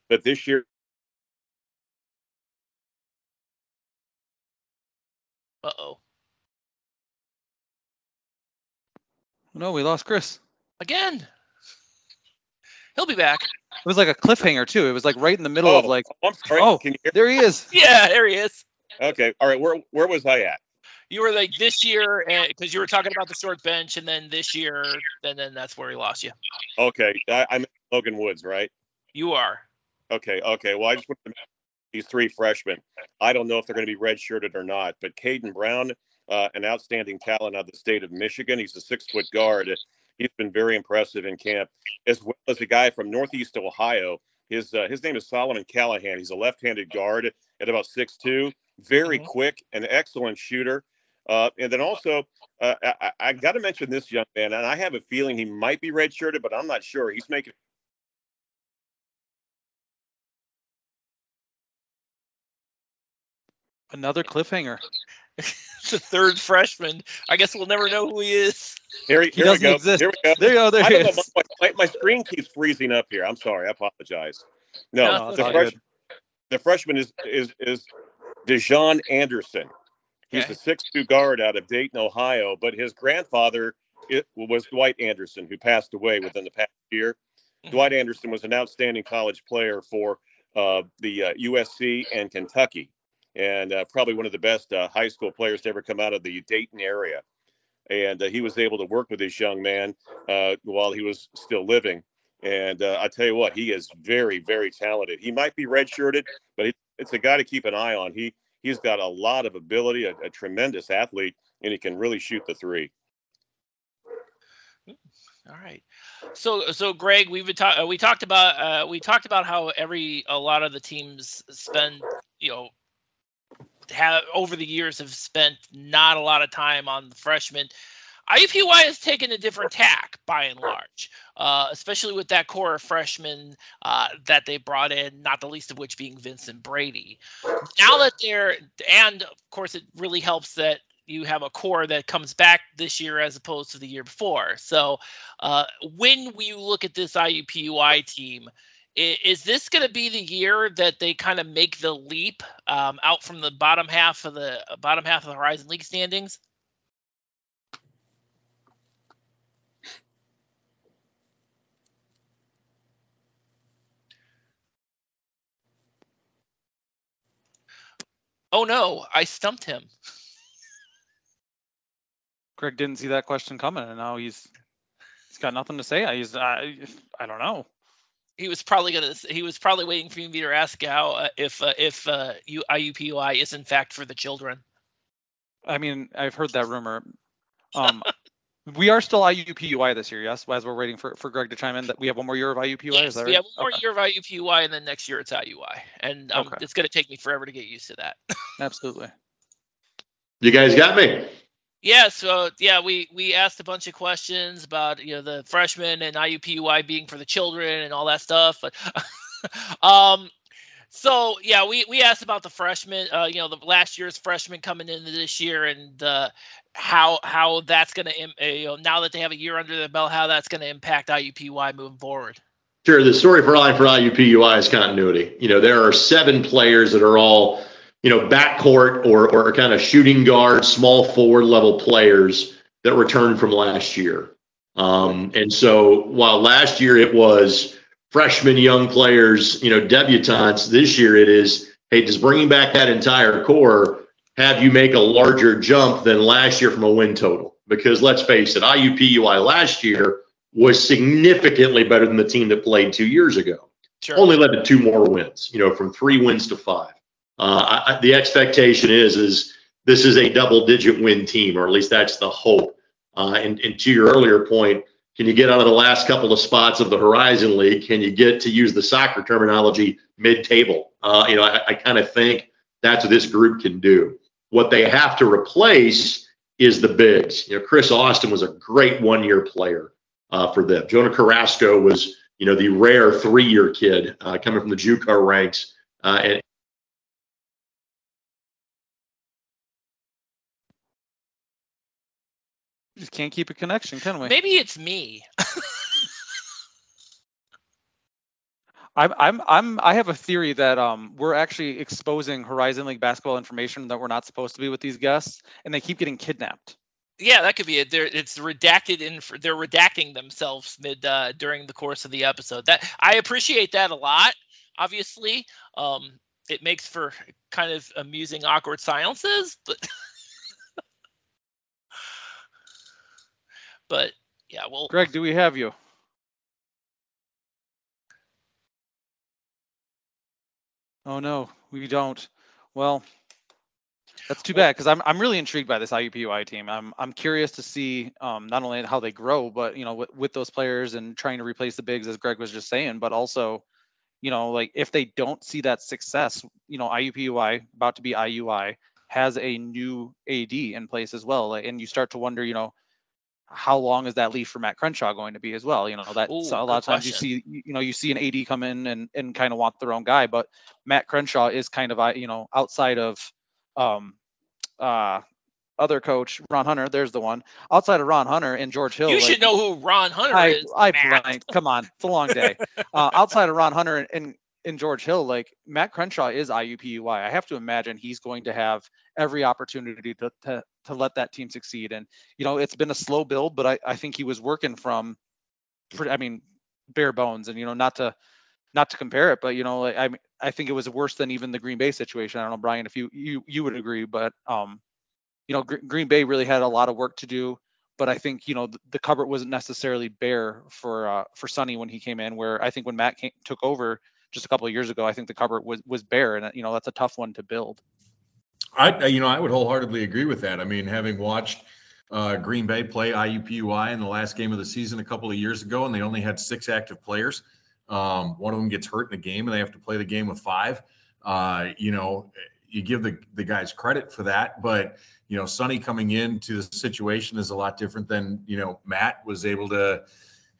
But this year, Uh oh. No, we lost Chris again. He'll be back. It was like a cliffhanger too. It was like right in the middle oh, of like. I'm sorry. Oh, there he is. Yeah, there he is. Okay. All right. Where where was I at? You were like this year, because you were talking about the short bench, and then this year, and then that's where he lost you. Okay, I, I'm Logan Woods, right? You are. Okay. Okay. Well, I just want to these three freshmen. I don't know if they're going to be redshirted or not, but Caden Brown, uh, an outstanding talent out of the state of Michigan. He's a six foot guard. He's been very impressive in camp, as well as a guy from Northeast Ohio. His uh, his name is Solomon Callahan. He's a left-handed guard at about six two, very mm-hmm. quick, an excellent shooter. Uh, and then also, uh, I, I got to mention this young man, and I have a feeling he might be redshirted, but I'm not sure. He's making another cliffhanger. the third freshman. I guess we'll never know who he is. Here, he, here we go. Exist. Here we go. There you go. There he is. My, my, my, screen keeps freezing up here. I'm sorry. I apologize. No, no the, fresh, the, freshman is is is Dejon Anderson. He's okay. a six-two guard out of Dayton, Ohio. But his grandfather it, was Dwight Anderson, who passed away within the past year. Mm-hmm. Dwight Anderson was an outstanding college player for uh, the uh, USC and Kentucky and uh, probably one of the best uh, high school players to ever come out of the Dayton area. And uh, he was able to work with this young man uh, while he was still living. And uh, I tell you what, he is very, very talented. He might be redshirted, but it's a guy to keep an eye on. He he's got a lot of ability, a, a tremendous athlete, and he can really shoot the three. All right. So, so Greg, we've been talking. We talked about uh, we talked about how every a lot of the teams spend you know have over the years have spent not a lot of time on the freshmen. IUPUI has taken a different tack by and large, uh, especially with that core of freshmen uh, that they brought in, not the least of which being Vincent Brady. Now that they're, and of course, it really helps that you have a core that comes back this year as opposed to the year before. So uh, when we look at this IUPUI team, is this going to be the year that they kind of make the leap um, out from the bottom half of the bottom half of the Horizon League standings? Oh no, I stumped him. Greg didn't see that question coming, and now he's he's got nothing to say. He's I I don't know he was probably gonna he was probably waiting for me to ask how uh, if uh, if uh, IUPUI is in fact for the children. I mean, I've heard that rumor. Um, We are still IUPUI this year, yes. As we're waiting for, for Greg to chime in, that we have one more year of IUPUI. Yes, is that we right? have one more Okay. year of IUPUI, and then next year it's IUI, and um, Okay. it's going to take me forever to get used to that. Absolutely. You guys got me. Yeah, so yeah, we we asked a bunch of questions about you know the freshmen and IUPUI being for the children and all that stuff, but um, so yeah, we we asked about the freshmen, uh, you know, the last year's freshmen coming into this year and uh, how how that's gonna im- uh, you know now that they have a year under their belt, how that's gonna impact IUPUI moving forward. Sure. The story for line for IUPUI is continuity. You know, there are seven players that are all, you know, backcourt or, or kind of shooting guard, small forward level players that returned from last year. Um, and so while last year it was freshmen, young players, you know, debutantes, this year it is, hey, just bringing back that entire core have you make a larger jump than last year from a win total? Because let's face it, IUPUI last year was significantly better than the team that played two years ago. Sure. Only led to two more wins, you know, from three wins to five. Uh, I, the expectation is is this is a double-digit win team, or at least that's the hope. Uh, and, and to your earlier point, can you get out of the last couple of spots of the Horizon League? Can you get to use the soccer terminology mid-table? Uh, you know, I, I kind of think that's what this group can do. What they have to replace is the bigs. You know, Chris Austin was a great one-year player uh, for them. Jonah Carrasco was, you know, the rare three-year kid uh, coming from the JUCO ranks, uh, and Just can't keep a connection, can we? Maybe it's me. I'm I'm I'm I have a theory that um we're actually exposing Horizon League basketball information that we're not supposed to be with these guests, and they keep getting kidnapped. Yeah, that could be it. They're, it's redacted in. They're redacting themselves mid uh, during the course of the episode. That I appreciate that a lot. Obviously, um, it makes for kind of amusing, awkward silences. But but yeah, well, Greg, do we have you? Oh no, we don't. Well, that's too bad because I'm I'm really intrigued by this IUPUI team. I'm I'm curious to see um, not only how they grow, but you know with, with those players and trying to replace the bigs as Greg was just saying, but also, you know, like if they don't see that success, you know, IUPUI about to be IUI has a new AD in place as well, and you start to wonder, you know, how long is that leash for Matt Crenshaw going to be as well? You know, that Ooh, so a lot of times you see, you know, you see an AD come in and and kind of want their own guy, but Matt Crenshaw is kind of you know outside of um uh other coach Ron Hunter. There's the one outside of Ron Hunter and George Hill. you like, should know who Ron Hunter I is. I blanked. Come on, it's a long day. uh, outside of Ron Hunter and, and and George Hill, like Matt Crenshaw is IUPUI. I have to imagine he's going to have every opportunity to to to let that team succeed. And you know, it's been a slow build, but I I think he was working from, I mean, bare bones. And you know, not to not to compare it, but you know, I I think it was worse than even the Green Bay situation. I don't know, Brian, if you you you would agree, but um, you know, Gr- Green Bay really had a lot of work to do but I think you know the, the cupboard wasn't necessarily bare for uh, for Sonny when he came in. Where I think when Matt came, took over just a couple of years ago, I think the cupboard was was bare, and you know that's a tough one to build. I, you know, I would wholeheartedly agree with that. I mean, having watched uh, Green Bay play IUPUI in the last game of the season a couple of years ago, and they only had six active players. Um, one of them gets hurt in the game, and they have to play the game with five. Uh, you know, you give the the guys credit for that, but you know, Sonny coming into the situation is a lot different than you know Matt was able to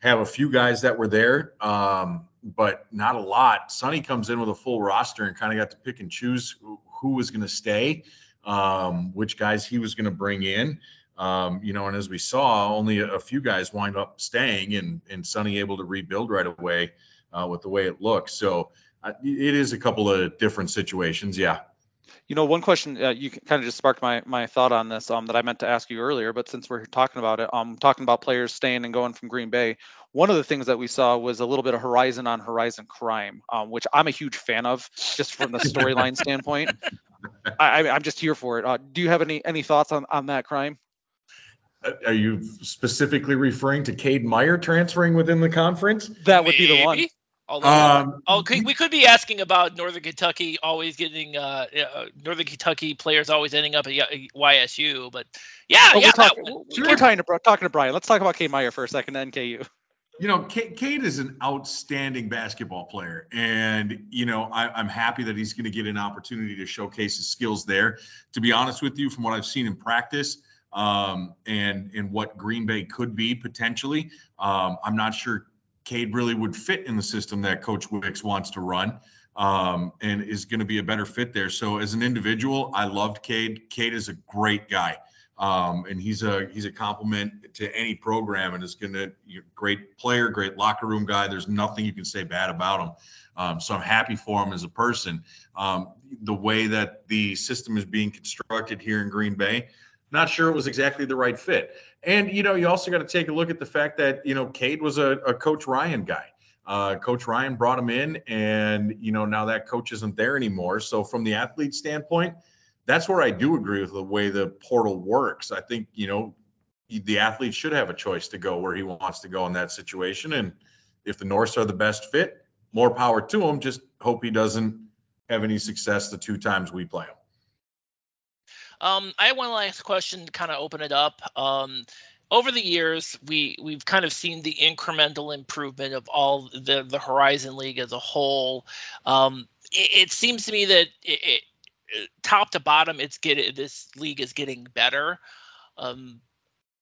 have a few guys that were there, um, but not a lot. Sonny comes in with a full roster and kind of got to pick and choose who, who was going to stay, um, which guys he was going to bring in. Um, you know, and as we saw, only a, a few guys wind up staying, and and Sonny able to rebuild right away uh, with the way it looks. So uh, it is a couple of different situations. Yeah. You know, one question uh, you kind of just sparked my my thought on this um, that I meant to ask you earlier, but since we're talking about it, um, talking about players staying and going from Green Bay, one of the things that we saw was a little bit of Horizon on Horizon crime, um, which I'm a huge fan of, just from the storyline standpoint. I, I, I'm just here for it. Uh, do you have any any thoughts on on that crime? Uh, Are you specifically referring to Cade Meyer transferring within the conference? That would be the one. Maybe. Although, Um, oh, we could be asking about Northern Kentucky always getting uh, uh, Northern Kentucky players always ending up at YSU, but yeah, Well, yeah, we're, talk- that- we're- we're talking to, talking to Brian. Let's talk about Cade Meyer for a second, then KU. you know, Cade, Cade is an outstanding basketball player, and you know, I, I'm happy that he's going to get an opportunity to showcase his skills there. To be honest with you, from what I've seen in practice, um, and and what Green Bay could be potentially, um, I'm not sure Cade really would fit in the system that Coach Wicks wants to run. Um, and is going to be a better fit there. So as an individual, I loved Cade. Cade is a great guy. Um, and he's a he's a compliment to any program, and is going to great player, great locker room guy. There's nothing you can say bad about him. Um, so I'm happy for him as a person. Um, the way that the system is being constructed here in Green Bay, not sure it was exactly the right fit. And you know, you also got to take a look at the fact that you know Cade was a, a Coach Ryan guy. Uh, coach Ryan brought him in, and you know now that coach isn't there anymore. So from the athlete standpoint that's where I do agree with the way the portal works. I think, you know, the athlete should have a choice to go where he wants to go in that situation. And if the Norse are the best fit, more power to him. Just hope he doesn't have any success the two times we play him. Um, I have one last question to kind of open it up. Um, over the years, we we've kind of seen the incremental improvement of all the the Horizon League as a whole. Um, it, it, seems to me that it, it, top to bottom, it's getting this league is getting better. Um,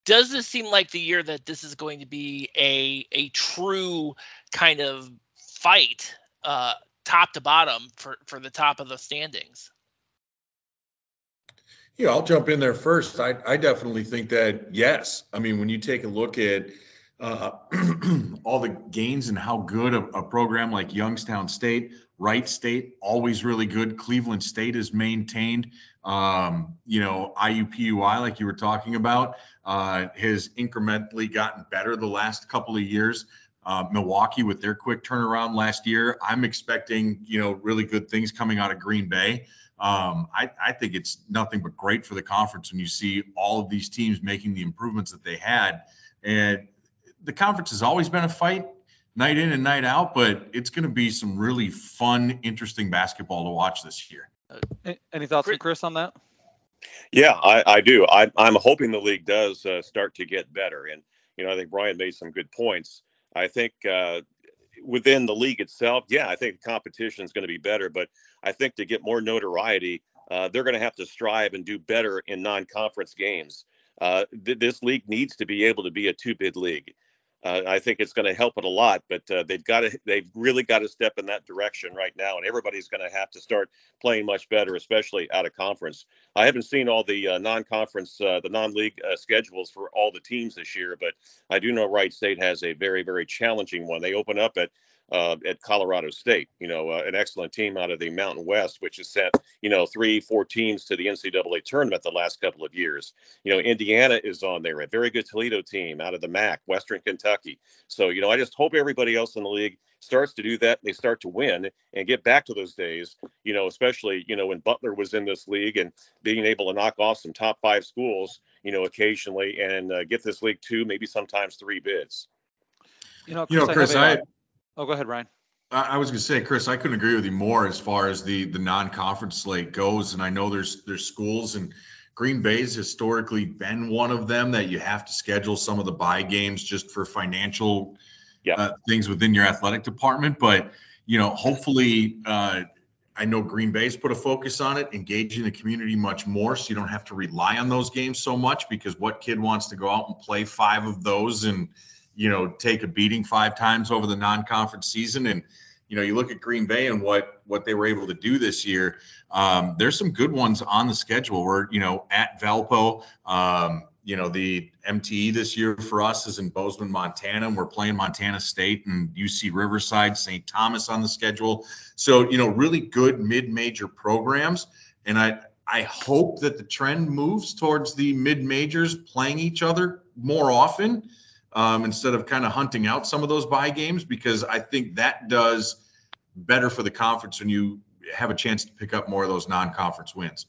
does this seem like the year that this is going to be a a true kind of fight, uh, top to bottom for for the top of the standings? Yeah, I'll jump in there first. I, I definitely think that yes. I mean, when you take a look at uh, all the gains and how good a, a, program like Youngstown State, Wright State, always really good. Cleveland State is maintained. Um, you know, IUPUI, like you were talking about, uh, has incrementally gotten better the last couple of years. Uh, Milwaukee with their quick turnaround last year. I'm expecting, you know, really good things coming out of Green Bay. Um, I, I think it's nothing but great for the conference when you see all of these teams making the improvements that they had. And the conference has always been a fight night in and night out, but it's going to be some really fun, interesting basketball to watch this year. Any thoughts from Chris on that? Yeah, I, I do. I, am hoping the league does uh, start to get better. And, you know, I think Brian made some good points. I think uh, within the league itself, yeah, I think competition is going to be better. But I think to get more notoriety, uh, they're going to have to strive and do better in non conference games. Uh, th- this league needs to be able to be a two bid league. Uh, I think it's going to help it a lot, but uh, they've got to, they've really got to step in that direction right now, and everybody's going to have to start playing much better, especially out of conference. I haven't seen all the uh, non-conference, uh, the non-league uh, schedules for all the teams this year, but I do know Wright State has a very, very challenging one. They open up at uh, at Colorado State. You know, uh, an excellent team out of the Mountain West, which has sent you know three, four teams to the NCAA tournament the last couple of years. You know, Indiana is on there, a very good Toledo team out of the MAC, Western Kentucky. So you know, I just hope everybody else in the league starts to do that. They start to win and get back to those days. You know, especially you know when Butler was in this league and being able to knock off some top five schools. You know, occasionally and uh, get this league two, maybe sometimes three bids. You know, Chris, you know, Chris, I, I, Oh, go ahead, Ryan. I was going to say, Chris, I couldn't agree with you more as far as the the non-conference slate goes. And I know there's there's schools and Green Bay's historically been one of them that you have to schedule some of the buy games just for financial yeah. uh, things within your athletic department. But you know, hopefully, uh, I know Green Bay's put a focus on it, engaging the community much more, so you don't have to rely on those games so much. Because what kid wants to go out and play five of those and you know, take a beating five times over the non-conference season. And, you know, you look at Green Bay and what what they were able to do this year. Um, there's some good ones on the schedule. We're, you know, at Valpo. Um, you know, the MTE this year for us is in Bozeman, Montana, and we're playing Montana State and UC Riverside, St. Thomas on the schedule. So, you know, really good mid-major programs. And I I hope that the trend moves towards the mid majors playing each other more often um, instead of kind of hunting out some of those buy games because I think that does better for the conference when you have a chance to pick up more of those non-conference wins.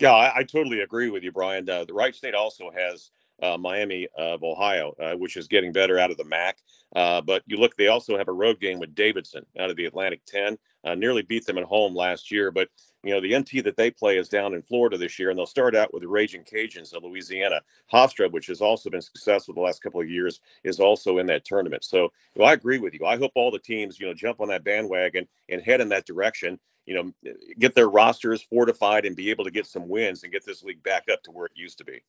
Yeah, I, I totally agree with you, Brian. Uh, the Wright State also has uh, Miami of Ohio, uh, which is getting better out of the MAC. Uh, but you look, they also have a road game with Davidson out of the Atlantic 10. Uh, nearly beat them at home last year, but you know the NT that they play is down in Florida this year, and they'll start out with the Raging Cajuns of Louisiana. Hofstra, which has also been successful the last couple of years, is also in that tournament. So well, I agree with you. I hope all the teams you know jump on that bandwagon and head in that direction. You know, get their rosters fortified and be able to get some wins and get this league back up to where it used to be.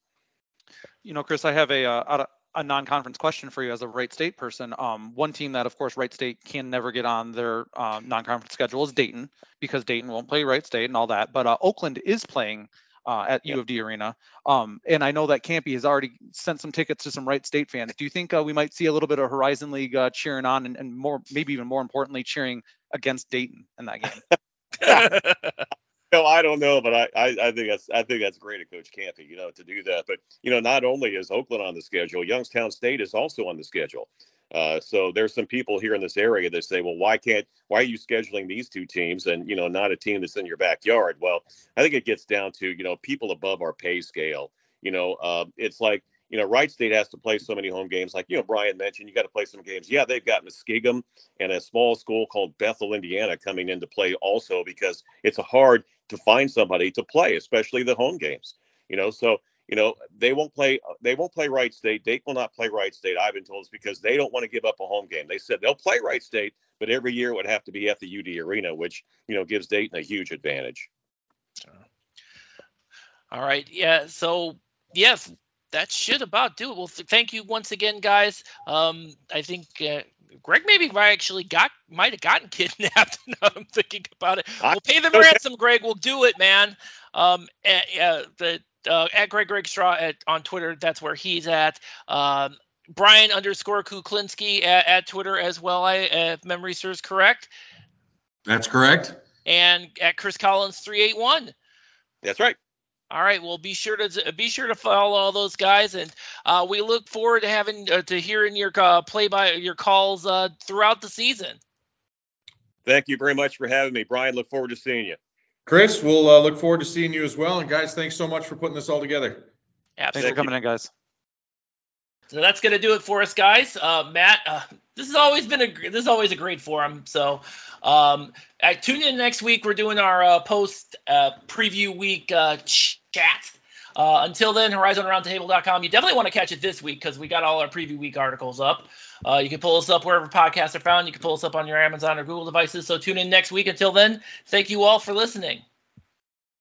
You know, Chris, I have a uh, a non-conference question for you as a Wright State person. Um, one team that, of course, Wright State can never get on their uh, non-conference schedule is Dayton because Dayton won't play Wright State and all that. But uh, Oakland is playing uh, at yep. U of D Arena, um, and I know that Kampe has already sent some tickets to some Wright State fans. Do you think uh, we might see a little bit of Horizon League uh, cheering on, and, and, more, maybe even more importantly, cheering against Dayton in that game? no, I don't know, but I, I, I, think that's I think that's great of Coach Kampe, you know, to do that. But you know, not only is Oakland on the schedule, Youngstown State is also on the schedule. Uh, so there's some people here in this area that say, well, why can't why are you scheduling these two teams and you know not a team that's in your backyard? Well, I think it gets down to you know people above our pay scale. You know, uh, it's like you know, Wright State has to play so many home games. Like, you know, Brian mentioned, you got to play some games. Yeah, they've got Muskingum and a small school called Bethel, Indiana, coming into play also because it's a hard to find somebody to play, especially the home games. You know, so you know they won't play. They won't play Wright State. Dayton will not play Wright State. I've been told it's because they don't want to give up a home game. They said they'll play Wright State, but every year it would have to be at the UD Arena, which you know gives Dayton a huge advantage. All right. Yeah. So yes, that should about do it. Well, th- thank you once again, guys. Um, I think uh, Greg maybe I actually got might have gotten kidnapped. now I'm thinking about it. We'll pay the ransom, Greg. We'll do it, man. Um, uh, the uh, at Greg Rakestraw at, on Twitter. That's where he's at. Um, Brian underscore Kuklinski at, at, Twitter as well. I if memory serves correct. That's correct. And at Chris Collins three eight one. That's right. All right. Well, be sure to be sure to follow all those guys, and uh, we look forward to having uh, to hearing your uh, play by your calls uh, throughout the season. Thank you very much for having me, Brian. Look forward to seeing you. Chris, we'll uh, look forward to seeing you as well. And guys, thanks so much for putting this all together. Absolutely. Thanks for coming in, guys. So that's gonna do it for us, guys. Uh, Matt, this has always been a this is always a great forum. So um, tune in next week. We're doing our post preview week chat. Uh, until then, HorizonRoundtable.com. You definitely want to catch it this week because we got all our preview week articles up. Uh, you can pull us up wherever podcasts are found. You can pull us up on your Amazon or Google devices. So tune in next week. Until then, thank you all for listening.